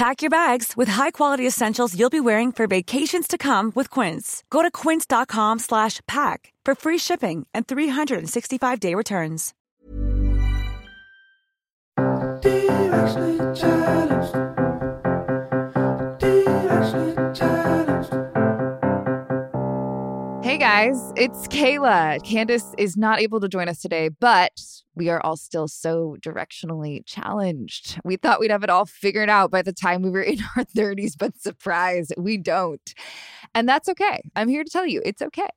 Pack your bags with high-quality essentials you'll be wearing for vacations to come with Quince. Go to quince.com slash pack for free shipping and 365-day returns. Hey guys, it's Kayla. Candace is not able to join us today, but we are all still so directionally challenged. We thought we'd have it all figured out by the time we were in our 30s, but surprise, we don't. And that's okay. I'm here to tell you it's okay.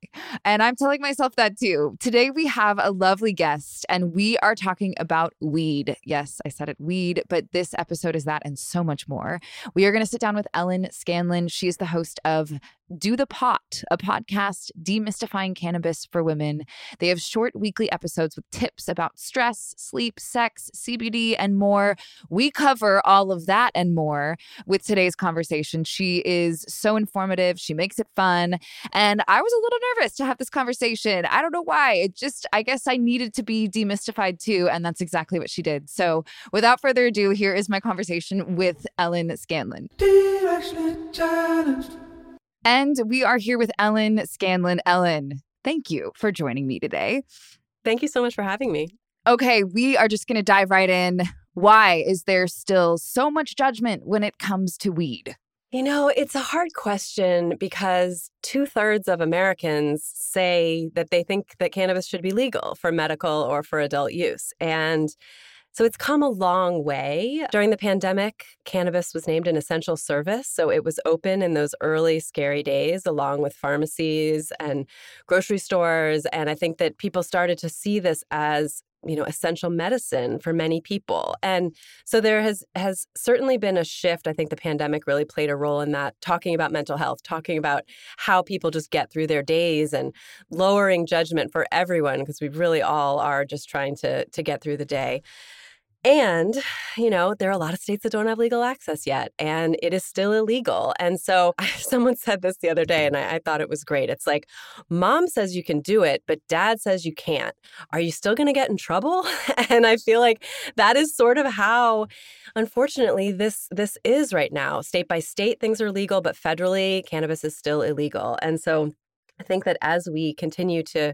And I'm telling myself that too. Today we have a lovely guest and we are talking about weed. Yes, I said it weed, but this episode is that and so much more. We are going to sit down with Ellen Scanlon. She is the host of do the Pot, a podcast demystifying cannabis for women. They have short weekly episodes with tips about stress, sleep, sex, CBD, and more. We cover all of that and more with today's conversation. She is so informative. She makes it fun. And I was a little nervous to have this conversation. I don't know why. It just, I guess I needed to be demystified too. And that's exactly what she did. So without further ado, here is my conversation with Ellen Scanlon. And we are here with Ellen Scanlon. Ellen, thank you for joining me today. Thank you so much for having me. Okay, we are just going to dive right in. Why is there still so much judgment when it comes to weed? You know, it's a hard question because two thirds of Americans say that they think that cannabis should be legal for medical or for adult use. And so it's come a long way. During the pandemic, cannabis was named an essential service. So it was open in those early scary days, along with pharmacies and grocery stores. And I think that people started to see this as you know essential medicine for many people and so there has has certainly been a shift i think the pandemic really played a role in that talking about mental health talking about how people just get through their days and lowering judgment for everyone because we really all are just trying to to get through the day and, you know, there are a lot of states that don't have legal access yet, and it is still illegal. And so someone said this the other day, and I, I, thought it was great. It's like, mom says you can do it, but dad says you can't. Are you still going to get in trouble? and I feel like that is sort of how, unfortunately, this this is right now. State by state, things are legal, but federally, cannabis is still illegal. And so I think that as we continue to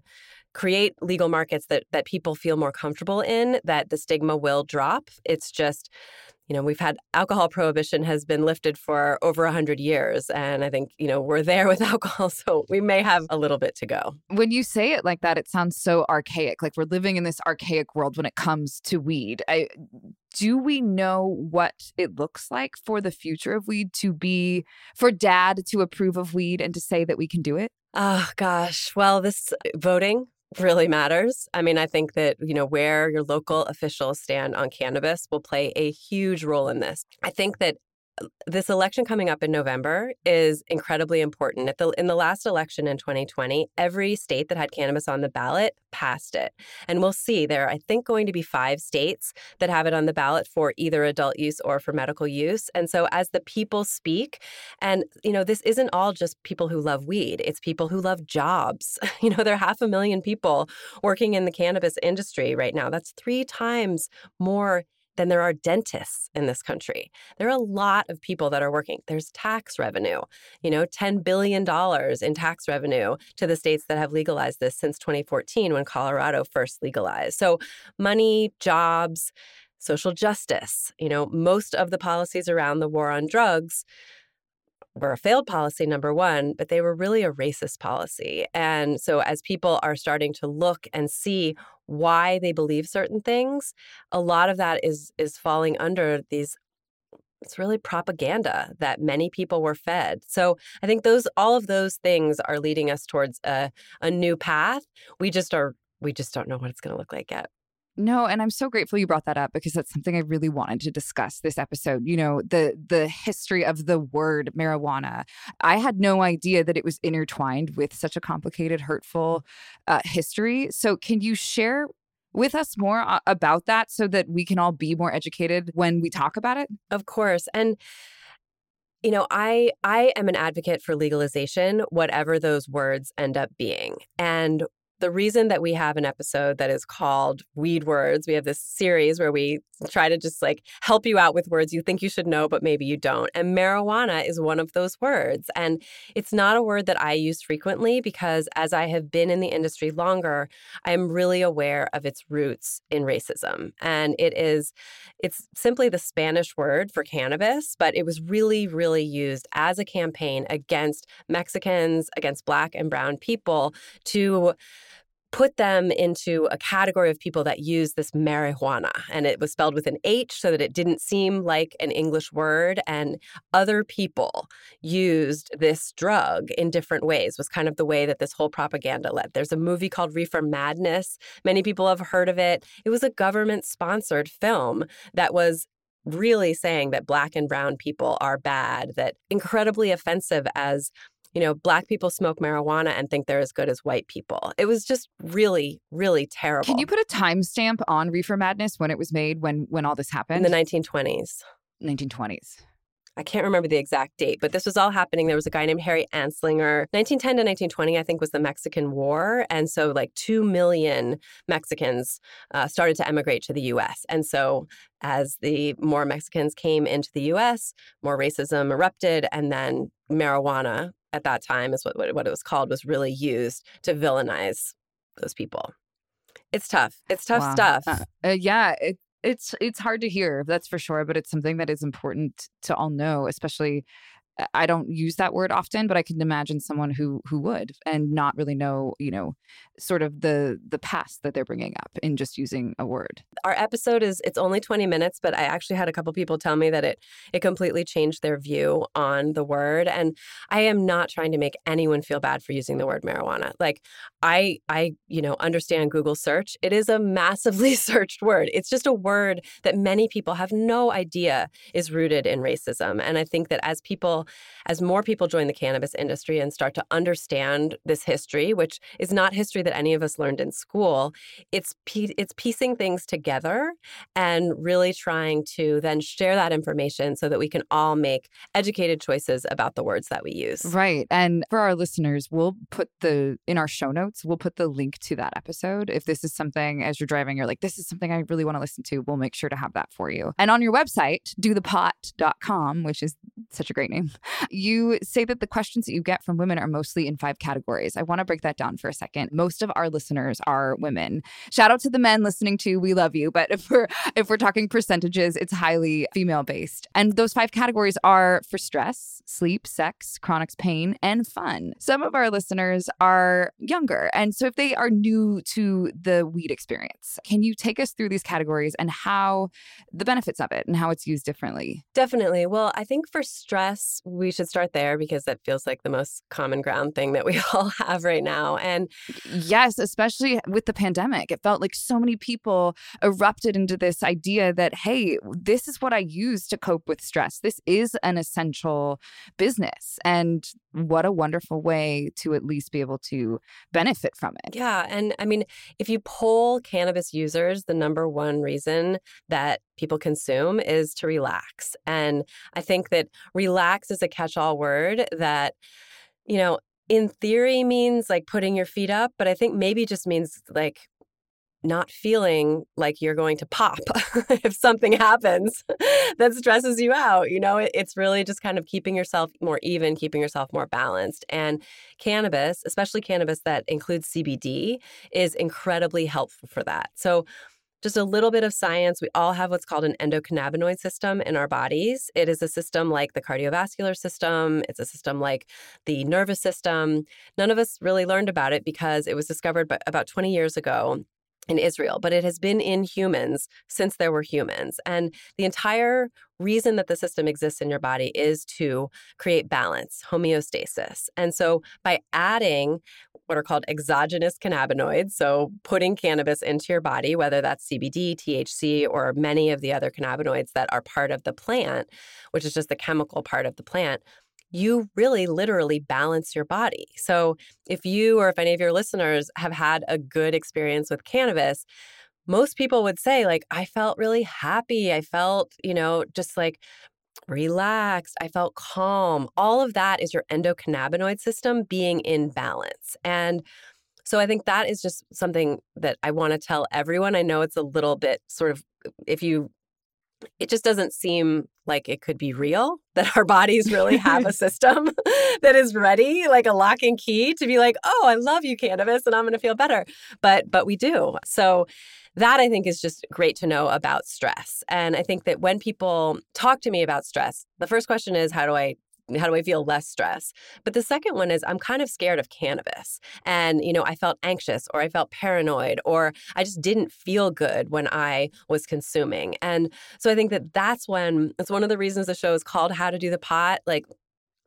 create legal markets that that people feel more comfortable in, that the stigma will drop. It's just you know, we've had alcohol prohibition has been lifted for over 100 years. And I think, you know, we're there with alcohol. So we may have a little bit to go. When you say it like that, it sounds so archaic. Like we're living in this archaic world when it comes to weed. I, do we know what it looks like for the future of weed to be, for dad to approve of weed and to say that we can do it? Oh, gosh. Well, this uh, voting really matters. I mean, I think that, you know, where your local officials stand on cannabis will play a huge role in this. I think that this election coming up in November is incredibly important. The, in the last election in 2020, every state that had cannabis on the ballot passed it. And we'll see. There are, I think, going to be five states that have it on the ballot for either adult use or for medical use. And so as the people speak, and, you know, this isn't all just people who love weed, it's people who love jobs. You know, there are half a million people working in the cannabis industry right now. That's three times more than there are dentists in this country. There are a lot of people that are working. There's tax revenue, you know, $10 billion in tax revenue to the states that have legalized this since 2014 when Colorado first legalized. So, money, jobs, social justice, you know, most of the policies around the war on drugs were a failed policy, number one, but they were really a racist policy. And so, as people are starting to look and see why they believe certain things, a lot of that is is falling under these it's really propaganda that many people were fed. So I think those all of those things are leading us towards a, a new path. We just are we just don't know what it's going to look like yet. No, and I'm so grateful you brought that up because that's something I really wanted to discuss this episode. You know, the the history of the word marijuana. I had no idea that it was intertwined with such a complicated, hurtful uh, history. So, can you share with us more uh, about that so that we can all be more educated when we talk about it? Of course, and you know i i am an advocate for legalization whatever those words end up being and the reason that we have an episode that is called Weed Words, we have this series where we try to just like help you out with words you think you should know, but maybe you don't. And marijuana is one of those words. And it's not a word that I use frequently because as I have been in the industry longer, I am really aware of its roots in racism. And it is, it's simply the Spanish word for cannabis, but it was really, really used as a campaign against Mexicans, against Black and Brown people to put them into a category of people that use this marijuana. And it was spelled with an H so that it didn't seem like an English word. And other people used this drug in different ways, was kind of the way that this whole propaganda led. There's a movie called Reefer Madness. Many people have heard of it. It was a government sponsored film that was really saying that black and brown people are bad, that incredibly offensive as you know, black people smoke marijuana and think they're as good as white people. It was just really, really terrible. Can you put a timestamp on Reefer Madness when it was made, when when all this happened? In the 1920s. 1920s. I can't remember the exact date, but this was all happening. There was a guy named Harry Anslinger. 1910 to 1920, I think, was the Mexican War. And so, like, 2 million Mexicans uh, started to emigrate to the US. And so, as the more Mexicans came into the US, more racism erupted. And then marijuana at that time is what, what it was called was really used to villainize those people. It's tough. It's tough wow. stuff. Uh, uh, yeah it, it's it's hard to hear that's for sure but it's something that is important to all know especially I don't use that word often, but I can imagine someone who who would and not really know, you know, sort of the the past that they're bringing up in just using a word. Our episode is it's only 20 minutes, but I actually had a couple people tell me that it it completely changed their view on the word and I am not trying to make anyone feel bad for using the word marijuana. Like I I, you know, understand Google search. It is a massively searched word. It's just a word that many people have no idea is rooted in racism. And I think that as people as more people join the cannabis industry and start to understand this history, which is not history that any of us learned in school, it's it's piecing things together and really trying to then share that information so that we can all make educated choices about the words that we use. Right. And for our listeners, we'll put the in our show notes, we'll put the link to that episode. If this is something as you're driving, you're like, this is something I really want to listen to, we'll make sure to have that for you. And on your website, dothepot.com, which is such a great name You say that the questions that you get from women are mostly in five categories. I want to break that down for a second. Most of our listeners are women. Shout out to the men listening to we love you, but if we're if we're talking percentages, it's highly female based. And those five categories are for stress, sleep, sex, chronic pain, and fun. Some of our listeners are younger, and so if they are new to the weed experience, can you take us through these categories and how the benefits of it and how it's used differently? Definitely. Well, I think for stress, we should start there because that feels like the most common ground thing that we all have right now. And yes, especially with the pandemic, it felt like so many people erupted into this idea that, hey, this is what I use to cope with stress. This is an essential business. And what a wonderful way to at least be able to benefit from it. Yeah. And I mean, if you poll cannabis users, the number one reason that people consume is to relax. And I think that relax is a catch all word that, you know, in theory means like putting your feet up, but I think maybe just means like not feeling like you're going to pop if something happens that stresses you out. You know, it's really just kind of keeping yourself more even, keeping yourself more balanced. And cannabis, especially cannabis that includes CBD, is incredibly helpful for that. So, just a little bit of science. We all have what's called an endocannabinoid system in our bodies. It is a system like the cardiovascular system, it's a system like the nervous system. None of us really learned about it because it was discovered about 20 years ago in Israel, but it has been in humans since there were humans. And the entire reason that the system exists in your body is to create balance, homeostasis. And so by adding what are called exogenous cannabinoids, so putting cannabis into your body, whether that's CBD, THC, or many of the other cannabinoids that are part of the plant, which is just the chemical part of the plant, you really literally balance your body. So, if you or if any of your listeners have had a good experience with cannabis, most people would say, like, I felt really happy. I felt, you know, just like relaxed. I felt calm. All of that is your endocannabinoid system being in balance. And so I think that is just something that I want to tell everyone. I know it's a little bit sort of, if you it just doesn't seem like it could be real that our bodies really have a system that is ready like a lock and key to be like oh i love you cannabis and i'm going to feel better. But but we do. So that i think is just great to know about stress. And i think that when people talk to me about stress the first question is how do i how do I feel less stress? But the second one is I'm kind of scared of cannabis. And, you know, I felt anxious or I felt paranoid or I just didn't feel good when I was consuming. And so I think that that's when it's one of the reasons the show is called How to Do the Pot. Like,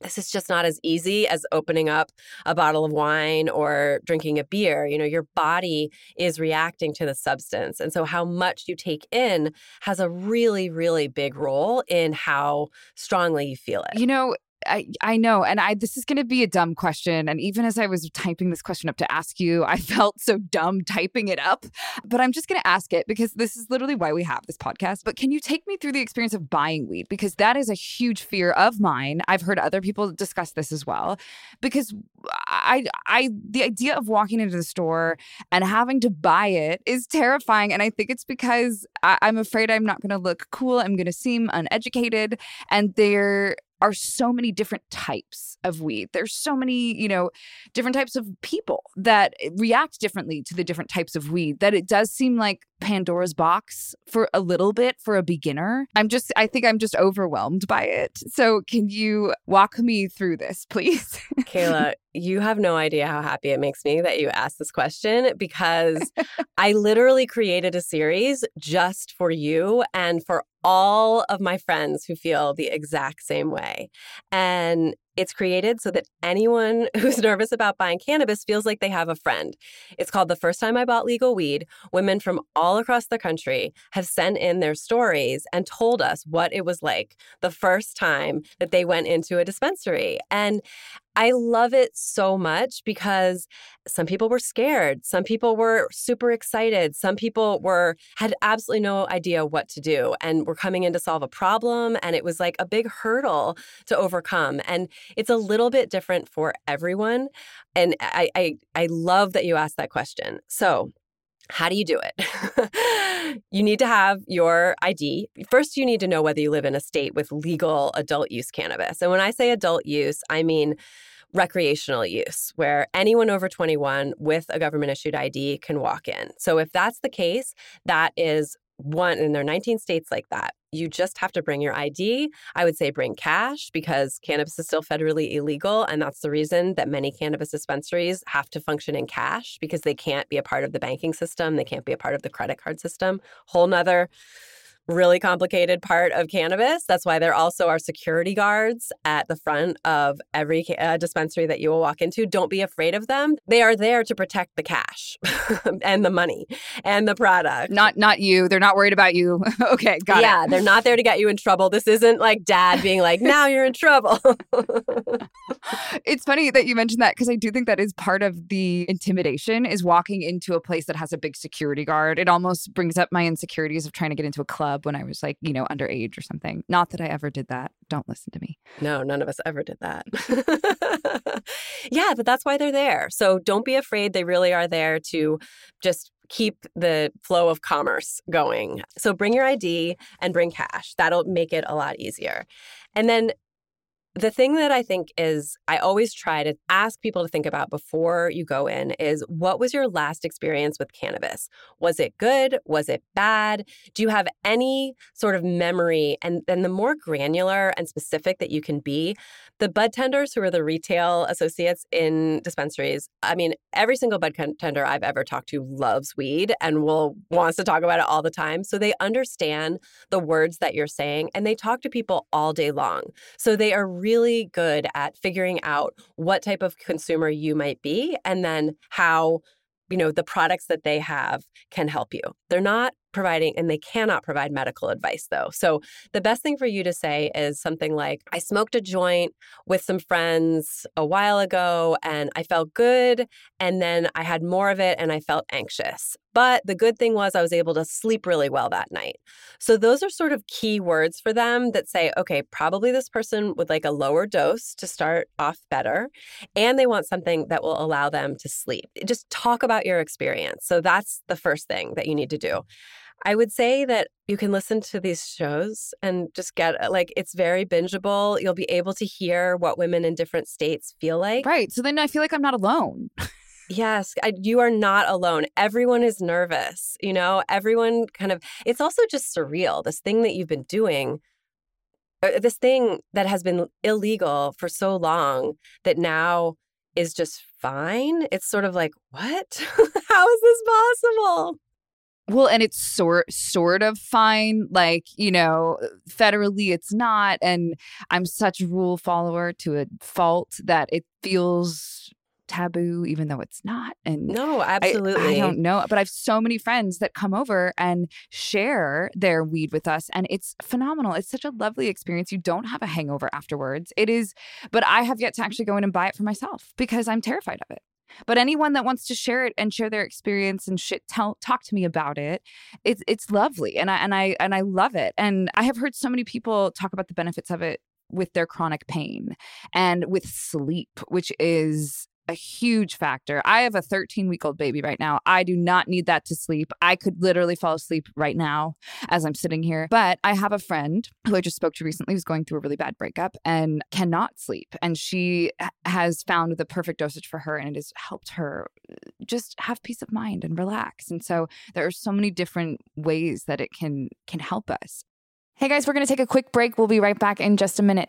this is just not as easy as opening up a bottle of wine or drinking a beer. You know, your body is reacting to the substance. And so, how much you take in has a really, really big role in how strongly you feel it. You know, I, I know. And I this is gonna be a dumb question. And even as I was typing this question up to ask you, I felt so dumb typing it up. But I'm just gonna ask it because this is literally why we have this podcast. But can you take me through the experience of buying weed? Because that is a huge fear of mine. I've heard other people discuss this as well. Because I I the idea of walking into the store and having to buy it is terrifying. And I think it's because I, I'm afraid I'm not gonna look cool. I'm gonna seem uneducated. And there are so many different types of weed. There's so many, you know, different types of people that eh, react differently to the different types of weed that it does seem like Pandora's box for a little bit for a beginner. I'm just, I think I'm just overwhelmed by it. So, can you walk me through this, please? Kayla, you have no idea how happy it makes me that you asked this question because I literally created a series just for you and for all of my friends who feel the exact same way. And it's created so that anyone who's nervous about buying cannabis feels like they have a friend. It's called The First Time I Bought Legal Weed. Women from all across the country have sent in their stories and told us what it was like the first time that they went into a dispensary. And I love it so much because some people were scared, some people were super excited, some people were had absolutely no idea what to do and were coming in to solve a problem and it was like a big hurdle to overcome and it's a little bit different for everyone and I I, I love that you asked that question. So, How do you do it? you need to have your ID. First, you need to know whether you live in a state with legal adult use cannabis. And when I say adult use, I mean recreational use, where anyone over 21 with a government issued ID can walk in. So if that's the case, that is one, and there are 19 states like that. You just have to bring your ID. I would say bring cash because cannabis is still federally illegal. And that's the reason that many cannabis dispensaries have to function in cash because they can't be a part of the banking system. They can't be a part of the credit card system. Whole nother really complicated part of cannabis. That's why there also are security guards at the front of every uh, dispensary that you will walk into. Don't be afraid of them. They are there to protect the cash and the money and the product. Not not you. They're not worried about you. okay, got yeah, it. Yeah, they're not there to get you in trouble. This isn't like dad being like, "Now you're in trouble." it's funny that you mentioned that because I do think that is part of the intimidation is walking into a place that has a big security guard. It almost brings up my insecurities of trying to get into a club club when I was like, you know, underage or something. Not that I ever did that. Don't listen to me. No, none of us ever did that. yeah, but that's why they're there. So don't be afraid. They really are there to just keep the flow of commerce going. So bring your ID and bring cash. That'll make it a lot easier. And then the thing that I think is, I always try to ask people to think about before you go in is what was your last experience with cannabis? Was it good? Was it bad? Do you have any sort of memory? And then the more granular and specific that you can be, the bud tenders who are the retail associates in dispensaries, I mean, every single bud tender I've ever talked to loves weed and will wants to talk about it all the time. So they understand the words that you're saying and they talk to people all day long. So they are really good at figuring out what type of consumer you might be and then how you know the products that they have can help you. They're not providing and they cannot provide medical advice though so the best thing for you to say is something like i smoked a joint with some friends a while ago and i felt good and then i had more of it and i felt anxious but the good thing was I was able to sleep really well that night. So those are sort of key words for them that say, okay, probably this person would like a lower dose to start off better. And they want something that will allow them to sleep. Just talk about your experience. So that's the first thing that you need to do. I would say that you can listen to these shows and just get uh, like it's very bingeable. You'll be able to hear what women in different states feel like. Right. So then I feel like I'm not alone. Yes, I, you are not alone. Everyone is nervous. You know, everyone kind of, it's also just surreal. This thing that you've been doing, uh, this thing that has been illegal for so long that now is just fine. It's sort of like, what? How is this possible? Well, and it's sort sort of fine, like you know, federally it's not, and I'm such a rule follower to a fault that it feels taboo, even though it's not. And no, absolutely. I, I, don't know. But I have so many friends that come over and share their weed with us. And it's phenomenal. It's such a lovely experience. You don't have a hangover afterwards. It is, but I have yet to actually go in and buy it for myself because I'm terrified of it. But anyone that wants to share it and share their experience and shit, tell talk to me about it. It's it's lovely, and I and I and I love it. And I have heard so many people talk about the benefits of it with their chronic pain and with sleep, which is a huge factor. I have a 13 week old baby right now. I do not need that to sleep. I could literally fall asleep right now as I'm sitting here. But I have a friend who I just spoke to recently who's going through a really bad breakup and cannot sleep. And she has found the perfect dosage for her and it has helped her uh, just have peace of mind and relax. And so there are so many different ways that it can can help us. Hey guys, we're going to take a quick break. We'll be right back in just a minute.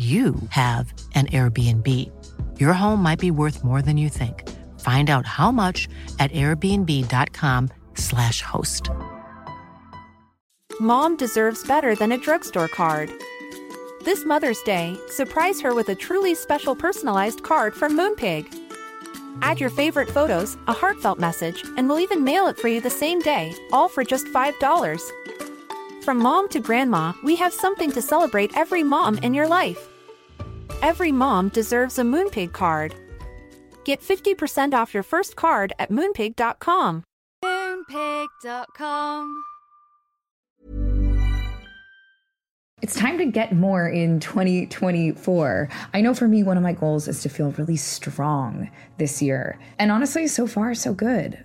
you have an Airbnb. Your home might be worth more than you think. Find out how much at airbnb.com/slash host. Mom deserves better than a drugstore card. This Mother's Day, surprise her with a truly special personalized card from Moonpig. Add your favorite photos, a heartfelt message, and we'll even mail it for you the same day, all for just $5. From mom to grandma, we have something to celebrate every mom in your life. Every mom deserves a Moonpig card. Get 50% off your first card at moonpig.com. Moonpig.com. It's time to get more in 2024. I know for me, one of my goals is to feel really strong this year. And honestly, so far, so good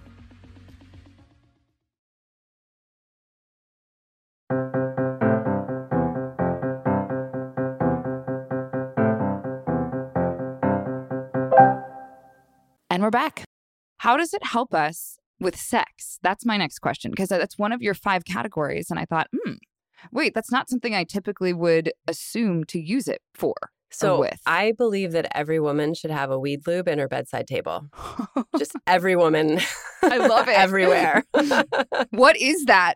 And we're back. How does it help us with sex? That's my next question because that's one of your five categories. And I thought, hmm, wait, that's not something I typically would assume to use it for. So with. I believe that every woman should have a weed lube in her bedside table. Just every woman. I love it. everywhere. what is that?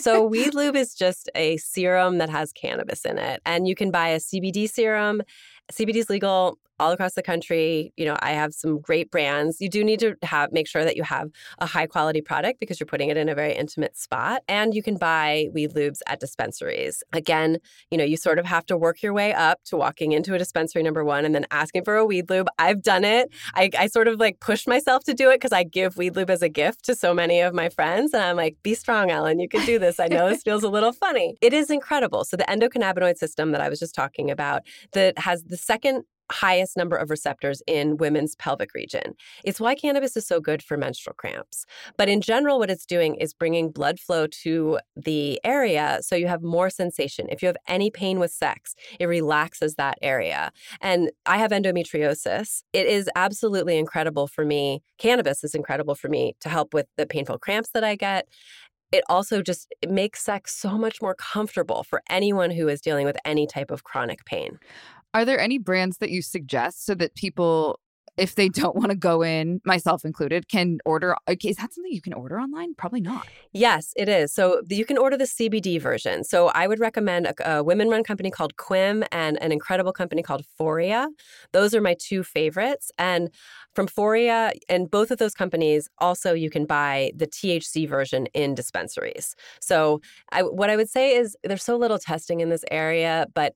so weed lube is just a serum that has cannabis in it. And you can buy a CBD serum. CBD is legal all across the country. You know, I have some great brands. You do need to have make sure that you have a high quality product because you're putting it in a very intimate spot. And you can buy weed lubes at dispensaries. Again, you know, you sort of have to work your way up to walking into a dispensary number one and then asking for a weed lube. I've done it. I, I sort of like pushed myself to do it because I give weed lube as a gift to so many of my friends. And I'm like, be strong, Ellen. You can do this. I know this feels a little funny. It is incredible. So the endocannabinoid system that I was just talking about that has the second highest number of receptors in women's pelvic region. It's why cannabis is so good for menstrual cramps. But in general, what it's doing is bringing blood flow to the area so you have more sensation. If you have any pain with sex, it relaxes that area. And I have endometriosis. It is absolutely incredible for me. Cannabis is incredible for me to help with the painful cramps that I get it also just it makes sex so much more comfortable for anyone who is dealing with any type of chronic pain. Are there any brands that you suggest so that people if they don't want to go in, myself included, can order. Is that something you can order online? Probably not. Yes, it is. So you can order the CBD version. So I would recommend a, a women run company called Quim and an incredible company called Foria. Those are my two favorites. And from Foria and both of those companies, also you can buy the THC version in dispensaries. So I, what I would say is there's so little testing in this area, but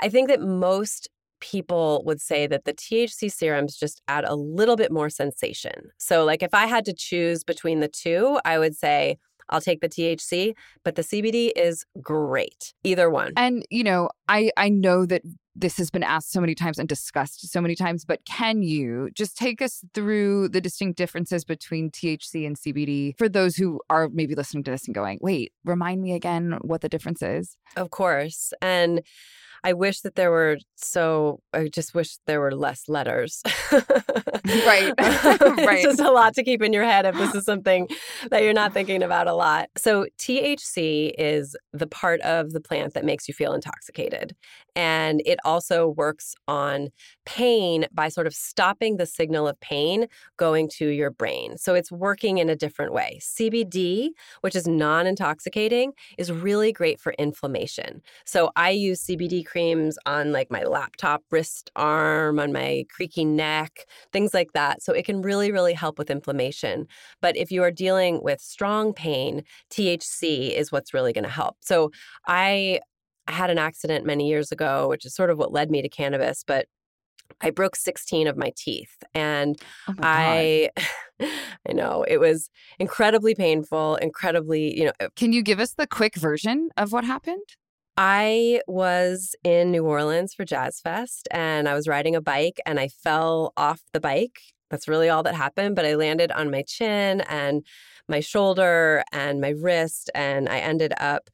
I think that most people would say that the THC serums just add a little bit more sensation. So, like if I had to choose between the two, I would say I'll take the THC, but the CBD is great. Either one. And you know, I I know that this has been asked so many times and discussed so many times, but can you just take us through the distinct differences between THC and CBD for those who are maybe listening to this and going, "Wait, remind me again what the difference is?" Of course. And I wish that there were so I just wish there were less letters. right. right. It's just a lot to keep in your head if this is something that you're not thinking about a lot. So THC is the part of the plant that makes you feel intoxicated. And it also works on pain by sort of stopping the signal of pain going to your brain. So it's working in a different way. CBD, which is non intoxicating, is really great for inflammation. So I use CBD creams on like my laptop wrist arm, on my creaky neck, things like that. So it can really, really help with inflammation. But if you are dealing with strong pain, THC is what's really going to help. So I had an accident many years ago, which is sort of what led me to cannabis, but I broke 16 of my teeth and oh my I I know it was incredibly painful, incredibly, you know. uh Can you give us the quick version of what happened? I was in New Orleans for Jazz Fest and I was riding a bike and I fell off the bike. That's really all that happened, but I landed on my chin and my shoulder and my wrist and I ended up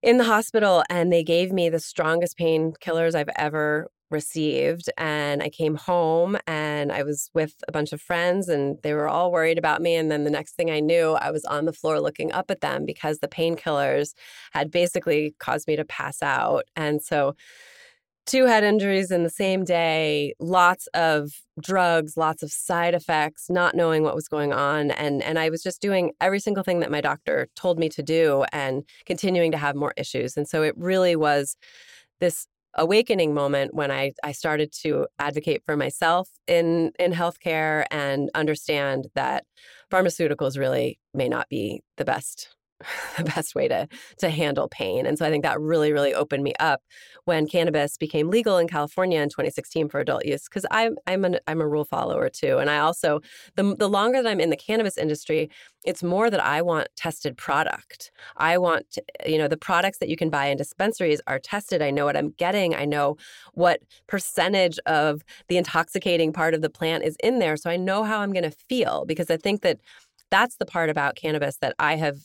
in the hospital and they gave me the strongest painkillers I've ever received. And I came home and I was with a bunch of friends and they were all worried about me. And then the next thing I knew, I was on the floor looking up at them because the painkillers had basically caused me to pass out. And so, two head injuries in the same day, lots of drugs, lots of side effects, not knowing what was going on and and I was just doing every single thing that my doctor told me to do and continuing to have more issues. And so it really was this awakening moment when I I started to advocate for myself in in healthcare and understand that pharmaceuticals really may not be the best the best way to to handle pain. And so I think that really, really opened me up when cannabis became legal in California in 2016 for adult use. Because I'm I'm an, I'm a rule follower too, and I also the the longer that I'm in the cannabis industry, it's more that I want tested product. I want you know the products that you can buy in dispensaries are tested. I know what I'm getting. I know what percentage of the intoxicating part of the plant is in there, so I know how I'm going to feel. Because I think that that's the part about cannabis that I have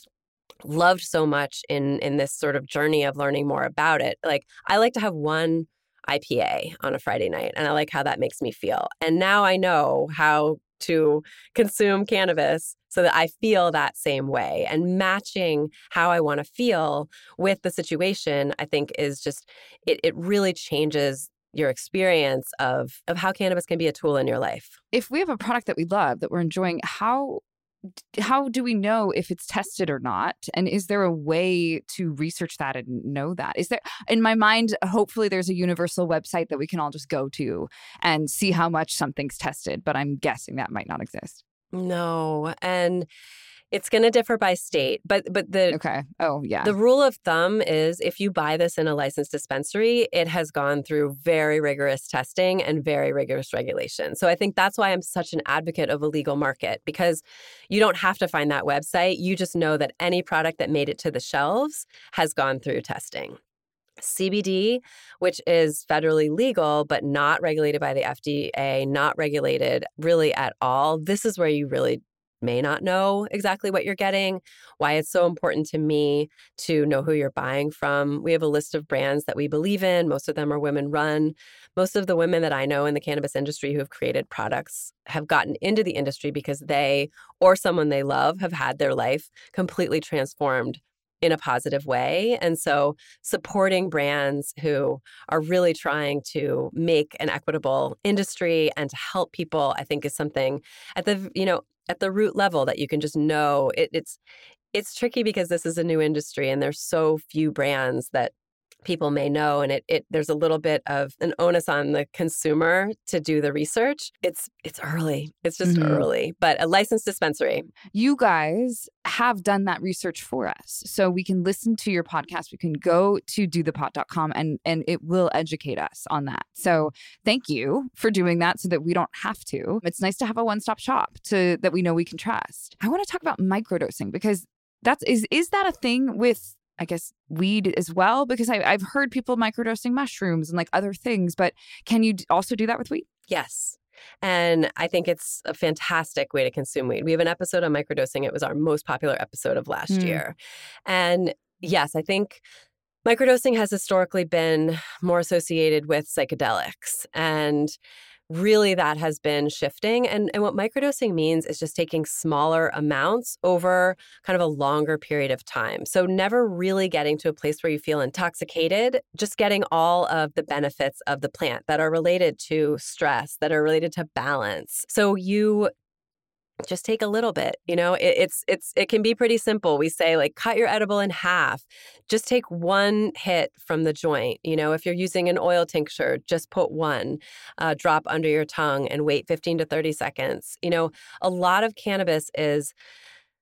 loved so much in in this sort of journey of learning more about it. Like I like to have one IPA on a Friday night and I like how that makes me feel. And now I know how to consume cannabis so that I feel that same way and matching how I want to feel with the situation I think is just it it really changes your experience of of how cannabis can be a tool in your life. If we have a product that we love that we're enjoying, how how do we know if it's tested or not? And is there a way to research that and know that? Is there in my mind hopefully there's a universal website that we can all just go to and see how much something's tested but i'm guessing that might not exist. No and it's going to differ by state, but but the okay. Oh yeah. The rule of thumb is if you buy this in a licensed dispensary, it has gone through very rigorous testing and very rigorous regulation. So I think that's why I'm such an advocate of a legal market because you don't have to find that website. You just know that any product that made it to the shelves has gone through testing. CBD, which is federally legal but not regulated by the FDA, not regulated really at all. This is where you really may not know exactly what you're getting, why it's so important to me to know who you're buying from. We have a list of brands that we believe in. Most of them are women run. Most of the women that I know in the cannabis industry who have created products have gotten into the industry because they or someone they love have had their life completely transformed in a positive way. And so supporting brands who are really trying to make an equitable industry and to help people, I think is something at the, you know, at the root level that you can just know it, it's it's tricky because this is a new industry and there's so few brands that people may know and it, it there's a little bit of an onus on the consumer to do the research. It's it's early. It's just mm-hmm. early but a licensed dispensary. You guys have done that research for us so we can listen to your podcast. We can go to dothepot.com and and it will educate us on that. So thank you for doing that so that we don't have to. It's nice to have a one-stop shop to that we know we can trust. I want to talk about microdosing because that's is is that a thing with I guess weed as well because I, have heard people microdosing mushrooms and like other things, but can you also do that with weed? Yes. And I think it's a fantastic way to consume weed. We have an episode on microdosing. It was our most popular episode of last mm. year. And yes, I think microdosing has historically been more associated with psychedelics. And really that has been shifting. And, and what microdosing means is just taking smaller amounts over kind of a longer period of time. So never really getting to a place where you feel intoxicated, just getting all of the benefits of the plant that are related to stress, that are related to balance. So you just take a little bit you know it, it's it's it can be pretty simple we say like cut your edible in half just take one hit from the joint you know if you're using an oil tincture just put one uh, drop under your tongue and wait 15 to 30 seconds you know a lot of cannabis is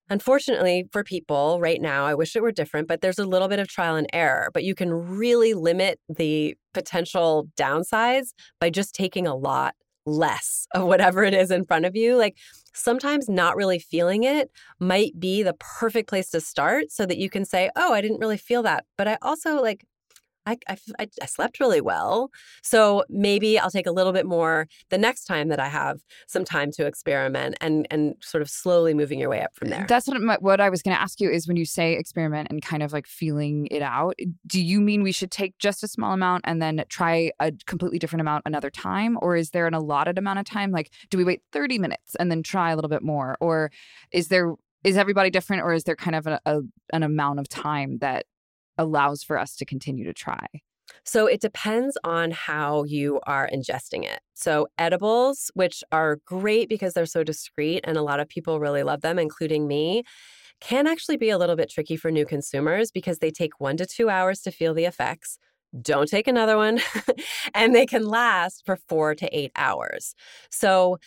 Unfortunately, for people right now, I wish it were different, but there's a little bit of trial and error. But you can really limit the potential downsides by just taking a lot less of whatever it is in front of you. Like sometimes not really feeling it might be the perfect place to start so that you can say, oh, I didn't really feel that. But I also like I, I, I, slept really well. So maybe I'll take a little bit more the next time that I have some time to experiment and and sort of slowly moving your way up from there. That's what, what I was going to ask you is when you say experiment and kind of like feeling it out, do you mean we should take just a small amount and then try a completely different amount another time? Or is there an allotted amount of time? Like, do we wait 30 minutes and then try a little bit more? Or is there is everybody different or is there kind of a, a, an amount of time that allows for us to continue to try? So it depends on how you are ingesting it. So edibles, which are great because they're so discreet and a lot of people really love them, including me, can actually be a little bit tricky for new consumers because they take one to two hours to feel the effects. Don't take another one. and they can last for four to eight hours. So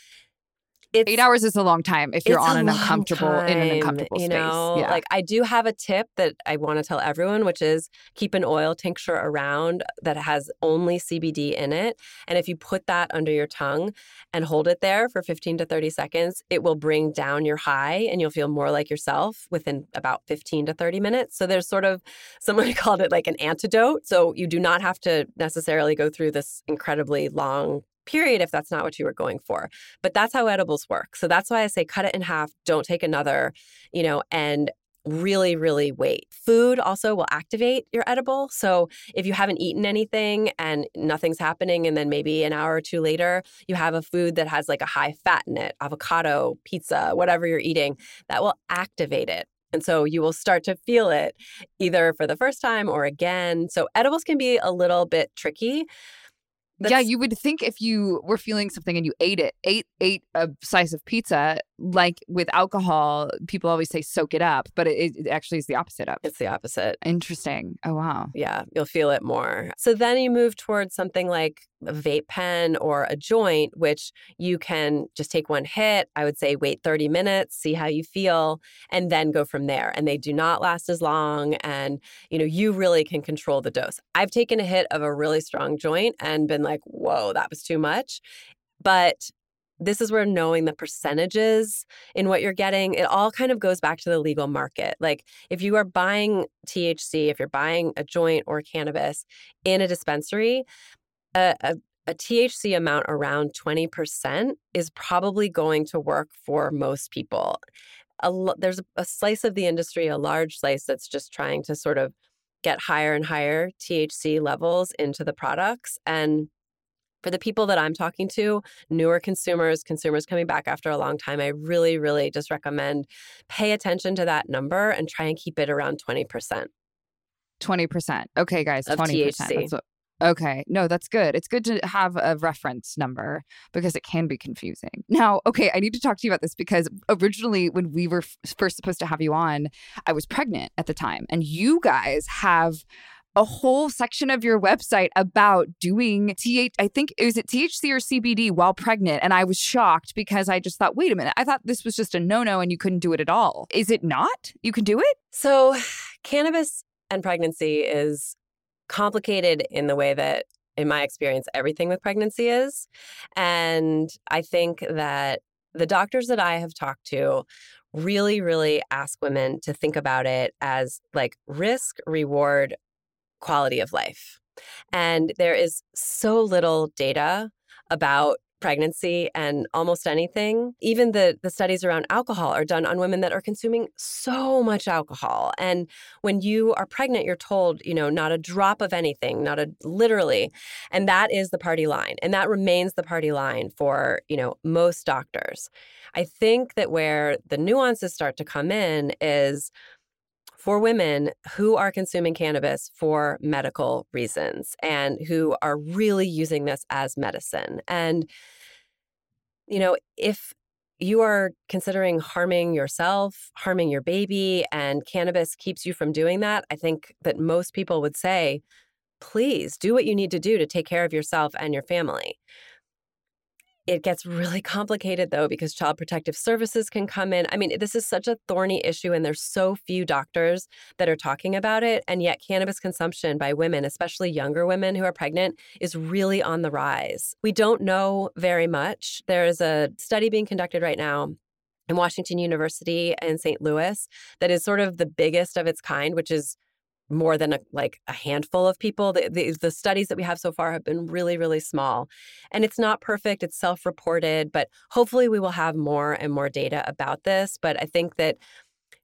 it's, eight hours is a long time if you're on an uncomfortable time, in an uncomfortable you space. Know? Yeah. Like I do have a tip that I want to tell everyone, which is keep an oil tincture around that has only CBD in it. And if you put that under your tongue and hold it there for 15 to 30 seconds, it will bring down your high and you'll feel more like yourself within about 15 to 30 minutes. So there's sort of someone called it like an antidote. So you do not have to necessarily go through this incredibly long period if that's not what you were going for. But that's how edibles work. So that's why I say cut it in half, don't take another, you know, and really, really wait. Food also will activate your edible. So if you haven't eaten anything and nothing's happening, and then maybe an hour or two later, you have a food that has like a high fat in it, avocado, pizza, whatever you're eating, that will activate it. And so you will start to feel it either for the first time or again. So edibles can be a little bit tricky. That's... Yeah, you would think if you were feeling something and you ate it, ate ate a slice of pizza, like with alcohol, people always say soak it up, but it, it actually is the opposite of. It's the opposite. Interesting. Oh wow. Yeah, you'll feel it more. So then you move towards something like a vape pen or a joint, which you can just take one hit. I would say wait 30 minutes, see how you feel, and then go from there. And they do not last as long. And, you know, you really can control the dose. I've taken a hit of a really strong joint and been like, whoa, that was too much. But this is where knowing the percentages in what you're getting, it all kind of goes back to the legal market. Like if you are buying THC, if you're buying a joint or cannabis in a dispensary, a, a a THC amount around 20% is probably going to work for most people. A, there's a, a slice of the industry, a large slice that's just trying to sort of get higher and higher THC levels into the products. And for the people that I'm talking to, newer consumers, consumers coming back after a long time, I really, really just recommend pay attention to that number and try and keep it around 20%. 20%. Okay, guys, of 20%. THC. That's what, okay. No, that's good. It's good to have a reference number because it can be confusing. Now, okay, I need to talk to you about this because originally when we were f- first supposed to have you on, I was pregnant at the time. And you guys have a whole section of your website about doing TH I think is it THC or CBD while pregnant and I was shocked because I just thought wait a minute I thought this was just a no-no and you couldn't do it at all. Is it not? You can do it? So, cannabis and pregnancy is complicated in the way that in my experience everything with pregnancy is and I think that the doctors that I have talked to really really ask women to think about it as like risk reward quality of life. And there is so little data about pregnancy and almost anything. Even the the studies around alcohol are done on women that are consuming so much alcohol. And when you are pregnant, you're told, you know, not a drop of anything, not a literally. And that is the party line. And that remains the party line for, you know, most doctors. I think that where the nuances start to come in is for women who are consuming cannabis for medical reasons and who are really using this as medicine. And, you know, if you are considering harming yourself, harming your baby, and cannabis keeps you from doing that, I think that most people would say, please do what you need to do to take care of yourself and your family. It gets really complicated though because child protective services can come in. I mean, this is such a thorny issue, and there's so few doctors that are talking about it. And yet, cannabis consumption by women, especially younger women who are pregnant, is really on the rise. We don't know very much. There is a study being conducted right now in Washington University in St. Louis that is sort of the biggest of its kind, which is more than a, like a handful of people. The, the, the, studies that we have so far have been really, really small. And it's not perfect, it's self reported, but hopefully we will have more and more data about this. But I think that,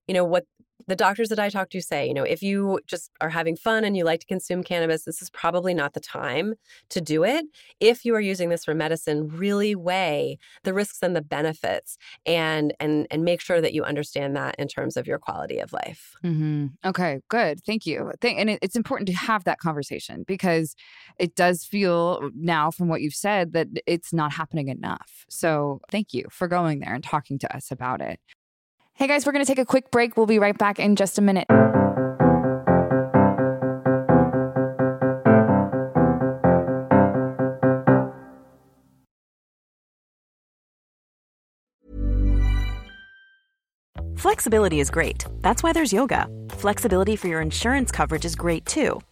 you know, what the doctors that I talk to say, you know, if you just are having fun and you like to consume cannabis, this is probably not the time to do it. If you are using this for medicine, really weigh the risks and the benefits and and and make sure that you understand that in terms of your quality of life. Mm-hmm. Okay, good. Thank you. Thank, and it, it's important to have that conversation because it does feel now from what you've said that it's not happening enough. So thank you for going there and talking to us about it. Hey guys, we're going to take a quick break. We'll be right back in just a minute. Flexibility is great. That's why there's yoga. Flexibility for your insurance coverage is great too.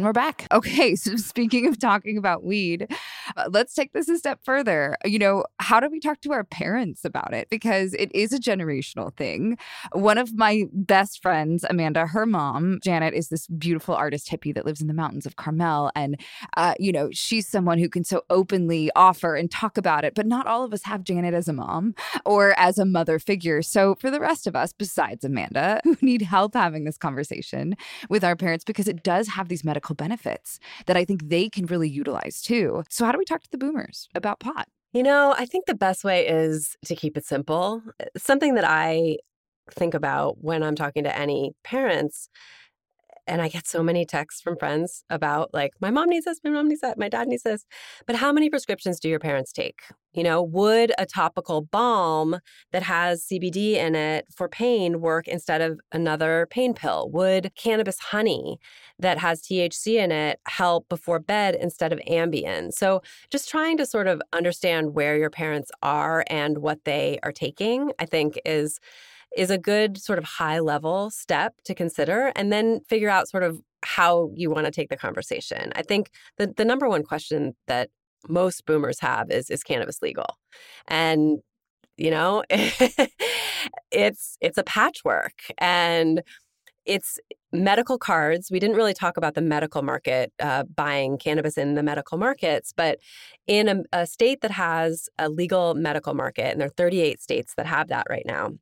And we're back. Okay, so speaking of talking about weed, uh, let's take this a step further. You know, how do we talk to our parents about it? Because it is a generational thing. One of my best friends, Amanda, her mom, Janet, is this beautiful artist hippie that lives in the mountains of Carmel. And, uh, you know, she's someone who can so openly offer and talk about it. But not all of us have Janet as a mom or as a mother figure. So for the rest of us, besides Amanda, who need help having this conversation with our parents, because it does have these medical benefits that I think they can really utilize too. So, how do we talk to the boomers about pot? You know, I think the best way is to keep it simple. Something that I think about when I'm talking to any parents and I get so many texts from friends about like, my mom needs this, my mom needs that, my dad needs this. But how many prescriptions do your parents take? You know, would a topical balm that has CBD in it for pain work instead of another pain pill? Would cannabis honey that has THC in it help before bed instead of Ambien? So, just trying to sort of understand where your parents are and what they are taking, I think is is a good sort of high level step to consider and then figure out sort of how you want to take the conversation. I think the, the number one question that most boomers have is is cannabis legal? And you know, it's it's a patchwork and it's medical cards. We didn't really talk about the medical market, uh, buying cannabis in the medical markets, but in a, a state that has a legal medical market, and there are 38 states that have that right now,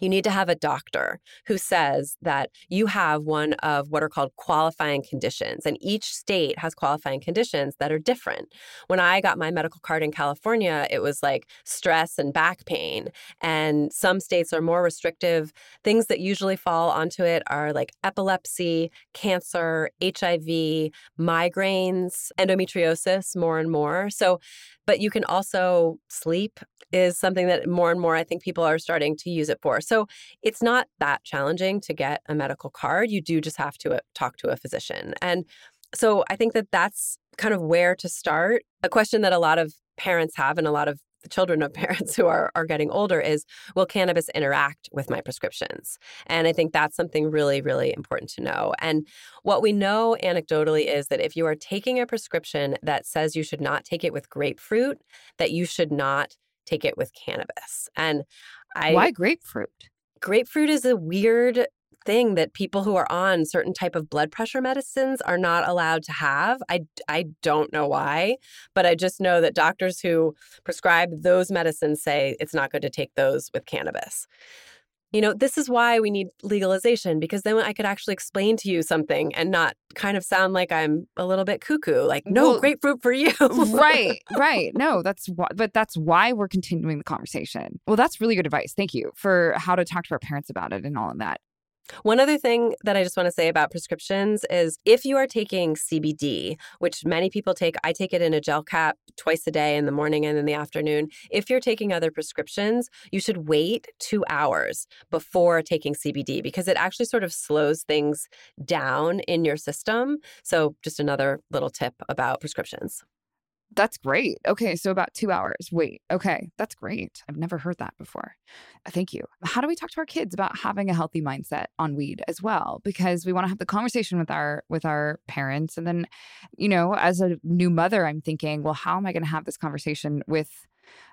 you need to have a doctor who says that you have one of what are called qualifying conditions. And each state has qualifying conditions that are different. When I got my medical card in California, it was like stress and back pain. And some states are more restrictive. Things that usually fall onto it are like epilepsy, cancer, HIV, migraines, endometriosis, more and more. So, but you can also sleep is something that more and more I think people are starting to use it for. So it's not that challenging to get a medical card. You do just have to uh, talk to a physician. And so I think that that's kind of where to start. A question that a lot of parents have and a lot of the children of parents who are, are getting older is will cannabis interact with my prescriptions? And I think that's something really, really important to know. And what we know anecdotally is that if you are taking a prescription that says you should not take it with grapefruit, that you should not take it with cannabis. And I Why grapefruit? Grapefruit is a weird thing that people who are on certain type of blood pressure medicines are not allowed to have. I I don't know why, but I just know that doctors who prescribe those medicines say it's not good to take those with cannabis you know, this is why we need legalization because then I could actually explain to you something and not kind of sound like I'm a little bit cuckoo, like no well, grapefruit for you. right, right. No, that's why, but that's why we're continuing the conversation. Well, that's really good advice. Thank you for how to talk to our parents about it and all of that. One other thing that I just want to say about prescriptions is if you are taking CBD, which many people take, I take it in a gel cap twice a day in the morning and in the afternoon. If you're taking other prescriptions, you should wait two hours before taking CBD because it actually sort of slows things down in your system. So, just another little tip about prescriptions. That's great. Okay, so about two hours. Wait, okay, that's great. I've never heard that before. Thank you. How do we talk to our kids about having a healthy mindset on weed as well? Because we want to have the conversation with our with our parents, and then, you know, as a new mother, I'm thinking, well, how am I going to have this conversation with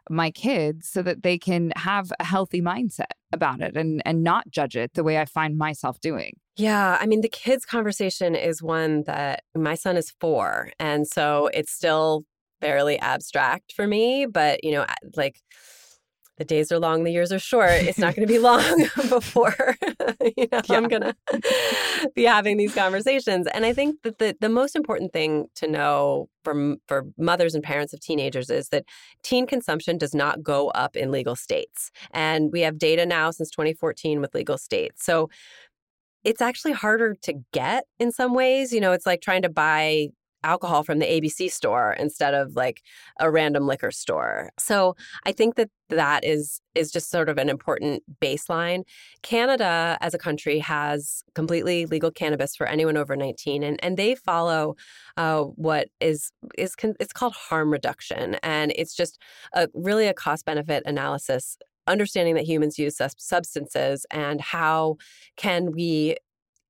my kids so that they can have a healthy mindset about it and and not judge it the way I find myself doing. Yeah, I mean the kids conversation is one that my son is 4 and so it's still fairly abstract for me, but you know, like the days are long, the years are short. It's not going to be long before you know yeah. I'm going to be having these conversations. And I think that the the most important thing to know for for mothers and parents of teenagers is that teen consumption does not go up in legal states. And we have data now since 2014 with legal states. So it's actually harder to get in some ways. You know, it's like trying to buy alcohol from the ABC store instead of like a random liquor store. So I think that that is is just sort of an important baseline. Canada as a country has completely legal cannabis for anyone over 19 and and they follow uh, what is is con- it's called harm reduction and it's just a really a cost benefit analysis understanding that humans use substances and how can we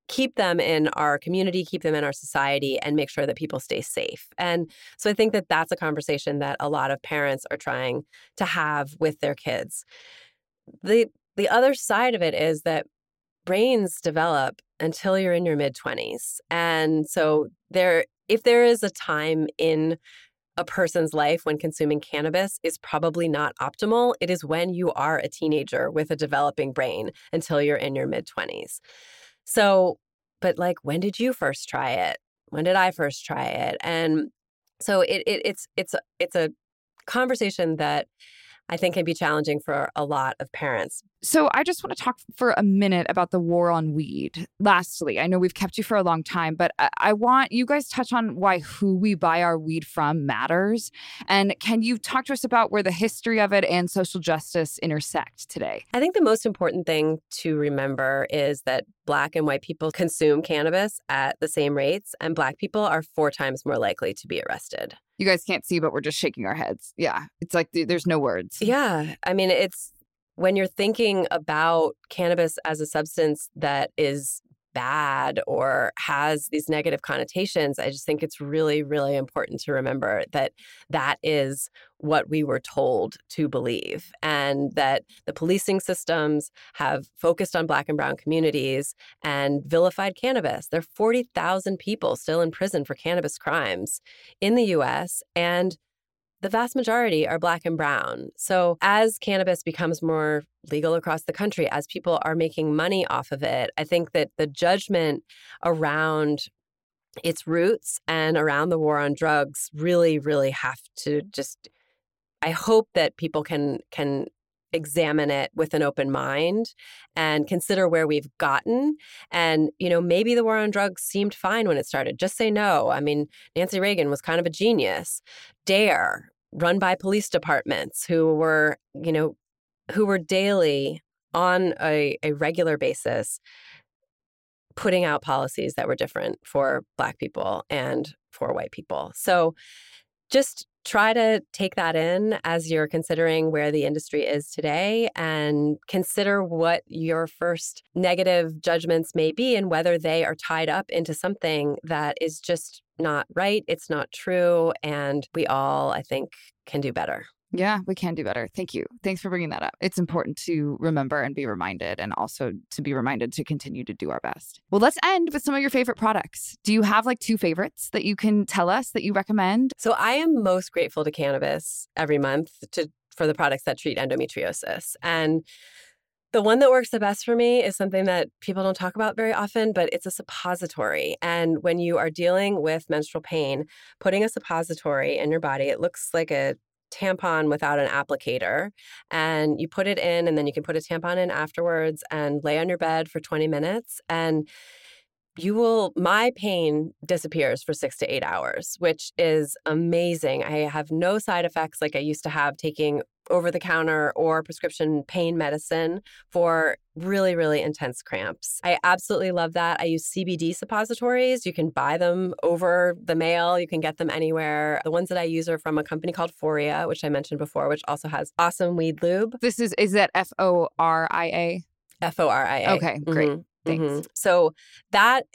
keep them in our community, keep them in our society, and make sure that people stay safe. And so I think that that's a conversation that a lot of parents are trying to have with their kids. The the other side of it is that brains develop until you're in your mid 20s. And so there if there is a time in a person's life when consuming cannabis is probably not optimal, it is when you are a teenager with a developing brain until you're in your mid 20s. So, but like, when did you first try it? When did I first try it? And so it, it it's it's it's a conversation that I think can be challenging for a lot of parents. So I just want to talk for a minute about the war on weed. Lastly, I know we've kept you for a long time, but I want you guys touch on why who we buy our weed from matters. And can you talk to us about where the history of it and social justice intersect today? I think the most important thing to remember is that black and white people consume cannabis at the same rates, and black people are four times more likely to be arrested. You guys can't see, but we're just shaking our heads. Yeah. It's like there's no words. Yeah. I mean, it's when you're thinking about cannabis as a substance that is bad or has these negative connotations i just think it's really really important to remember that that is what we were told to believe and that the policing systems have focused on black and brown communities and vilified cannabis. There are 40,000 people still in prison for cannabis crimes in the US and the vast majority are black and brown. So, as cannabis becomes more legal across the country, as people are making money off of it, I think that the judgment around its roots and around the war on drugs really, really have to just. I hope that people can can examine it with an open mind and consider where we've gotten and you know maybe the war on drugs seemed fine when it started just say no i mean nancy reagan was kind of a genius dare run by police departments who were, you know, who were daily on a, a regular basis putting out policies that were different for Black people and for white people. So just try to take that in as you're considering where the industry is today and consider what your first negative judgments may be and whether they are tied up into something that is just not right, it's not true, and we all, I think, can do better. Yeah, we can do better. Thank you. Thanks for bringing that up. It's important to remember and be reminded, and also to be reminded to continue to do our best. Well, let's end with some of your favorite products. Do you have like two favorites that you can tell us that you recommend? So, I am most grateful to cannabis every month to for the products that treat endometriosis. And the one that works the best for me is something that people don't talk about very often, but it's a suppository. And when you are dealing with menstrual pain, putting a suppository in your body, it looks like a tampon without an applicator and you put it in and then you can put a tampon in afterwards and lay on your bed for 20 minutes and you will my pain disappears for 6 to 8 hours which is amazing i have no side effects like i used to have taking over the counter or prescription pain medicine for really, really intense cramps. I absolutely love that. I use CBD suppositories. You can buy them over the mail, you can get them anywhere. The ones that I use are from a company called Foria, which I mentioned before, which also has awesome weed lube. This is, is that F O R I A? F O R I A. Okay, great. Mm-hmm. Thanks. Mm-hmm. So that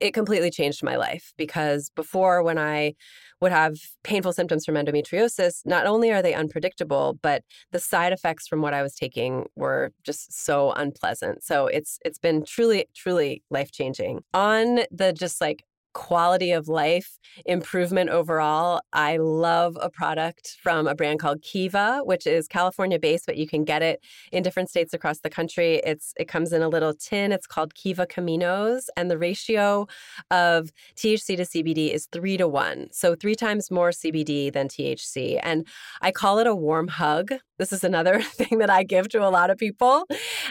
it completely changed my life because before when I would have painful symptoms from endometriosis, not only are they unpredictable, but the side effects from what I was taking were just so unpleasant. So it's it's been truly truly life-changing. On the just like quality of life improvement overall. I love a product from a brand called Kiva, which is California based, but you can get it in different states across the country. It's it comes in a little tin. It's called Kiva Caminos, and the ratio of THC to CBD is three to one, so three times more CBD than THC. And I call it a warm hug. This is another thing that I give to a lot of people,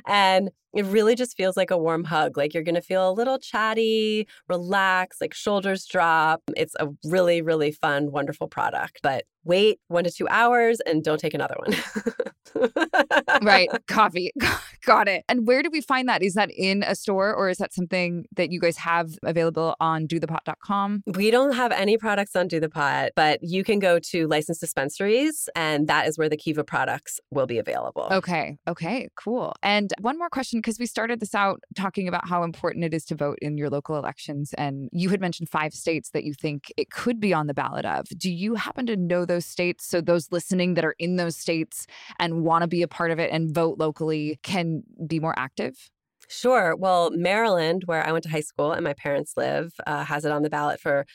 and it really just feels like a warm hug. Like you're going to feel a little chatty, relaxed, like shoulders drop. It's a really, really fun, wonderful product. But wait one to two hours and don't take another one. right. Coffee. Got it. And where do we find that? Is that in a store or is that something that you guys have available on dothepot.com? We don't have any products on Do the Pot, but you can go to licensed dispensaries and that is where the Kiva products will be available. Okay. Okay. Cool. And one more question because we started this out talking about how important it is to vote in your local elections. And you had mentioned five states that you think it could be on the ballot of. Do you happen to know those states? So those listening that are in those states and want to be a part of it and vote locally can be more active? Sure. Well, Maryland, where I went to high school and my parents live, uh, has it on the ballot for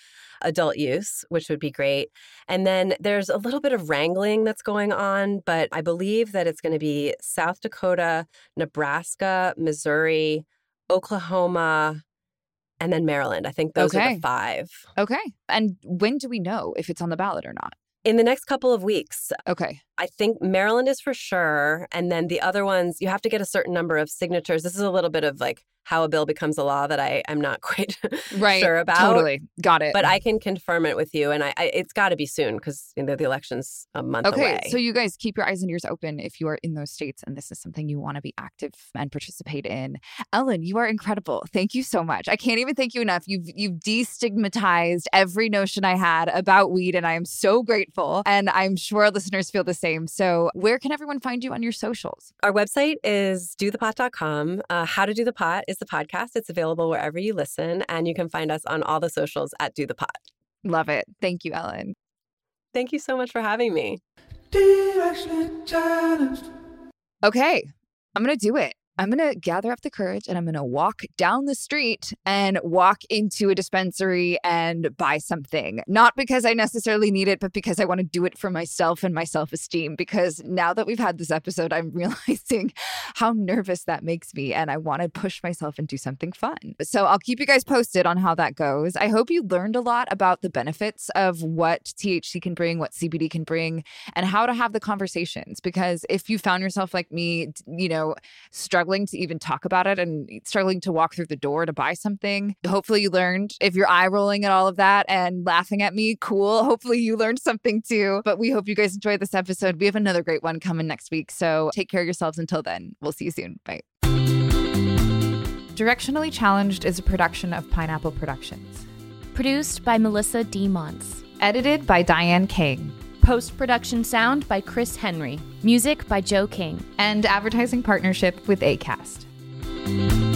adult use, which would be great. And then there's a little bit of wrangling that's going on, but I believe that it's going to be South Dakota, Nebraska, Missouri, Oklahoma, and then Maryland. I think those okay. are the five. Okay. And when do we know if it's on the ballot or not? In the next couple of weeks. Okay. I think Maryland is for sure. And then the other ones, you have to get a certain number of signatures. This is a little bit of like how a bill becomes a law that I am not quite right, sure about. Totally. Got it. But I can confirm it with you. And I, I it's got to be soon because you know, the election's a month away. okay, away. So you guys keep your eyes and ears open if you are in those states and this is something you want to be active and participate in. Ellen, you are incredible. Thank you so much. I can't even thank you enough. You've you've destigmatized every notion I had about weed and I am so grateful. And I'm sure listeners feel the same. So where can everyone find you on your socials? Our website is dothepot.com. Uh, How to Do the Pot is the podcast. It's available wherever you listen, and you can find us on all the socials at Do the Pot. Love it. Thank you, Ellen. Thank you so much for having me. Okay, I'm going to do it. I'm going to gather up the courage and I'm going to walk down the street and walk into a dispensary and buy something. Not because I necessarily need it, but because I want to do it for myself and my self esteem. Because now that we've had this episode, I'm realizing how nervous that makes me and I want to push myself and do something fun. So I'll keep you guys posted on how that goes. I hope you learned a lot about the benefits of what THC can bring, what CBD can bring, and how to have the conversations. Because if you found yourself like me, you know, struggling, struggling to even talk about it and struggling to walk through the door to buy something. Hopefully, you learned. If you're eye rolling at all of that and laughing at me, cool. Hopefully, you learned something too. But we hope you guys enjoyed this episode. We have another great one coming next week. So take care of yourselves until then. We'll see you soon. Bye. Directionally Challenged is a production of Pineapple Productions. Produced by Melissa D. Monts. Edited by Diane King. Post production sound by Chris Henry. Music by Joe King. And advertising partnership with ACAST.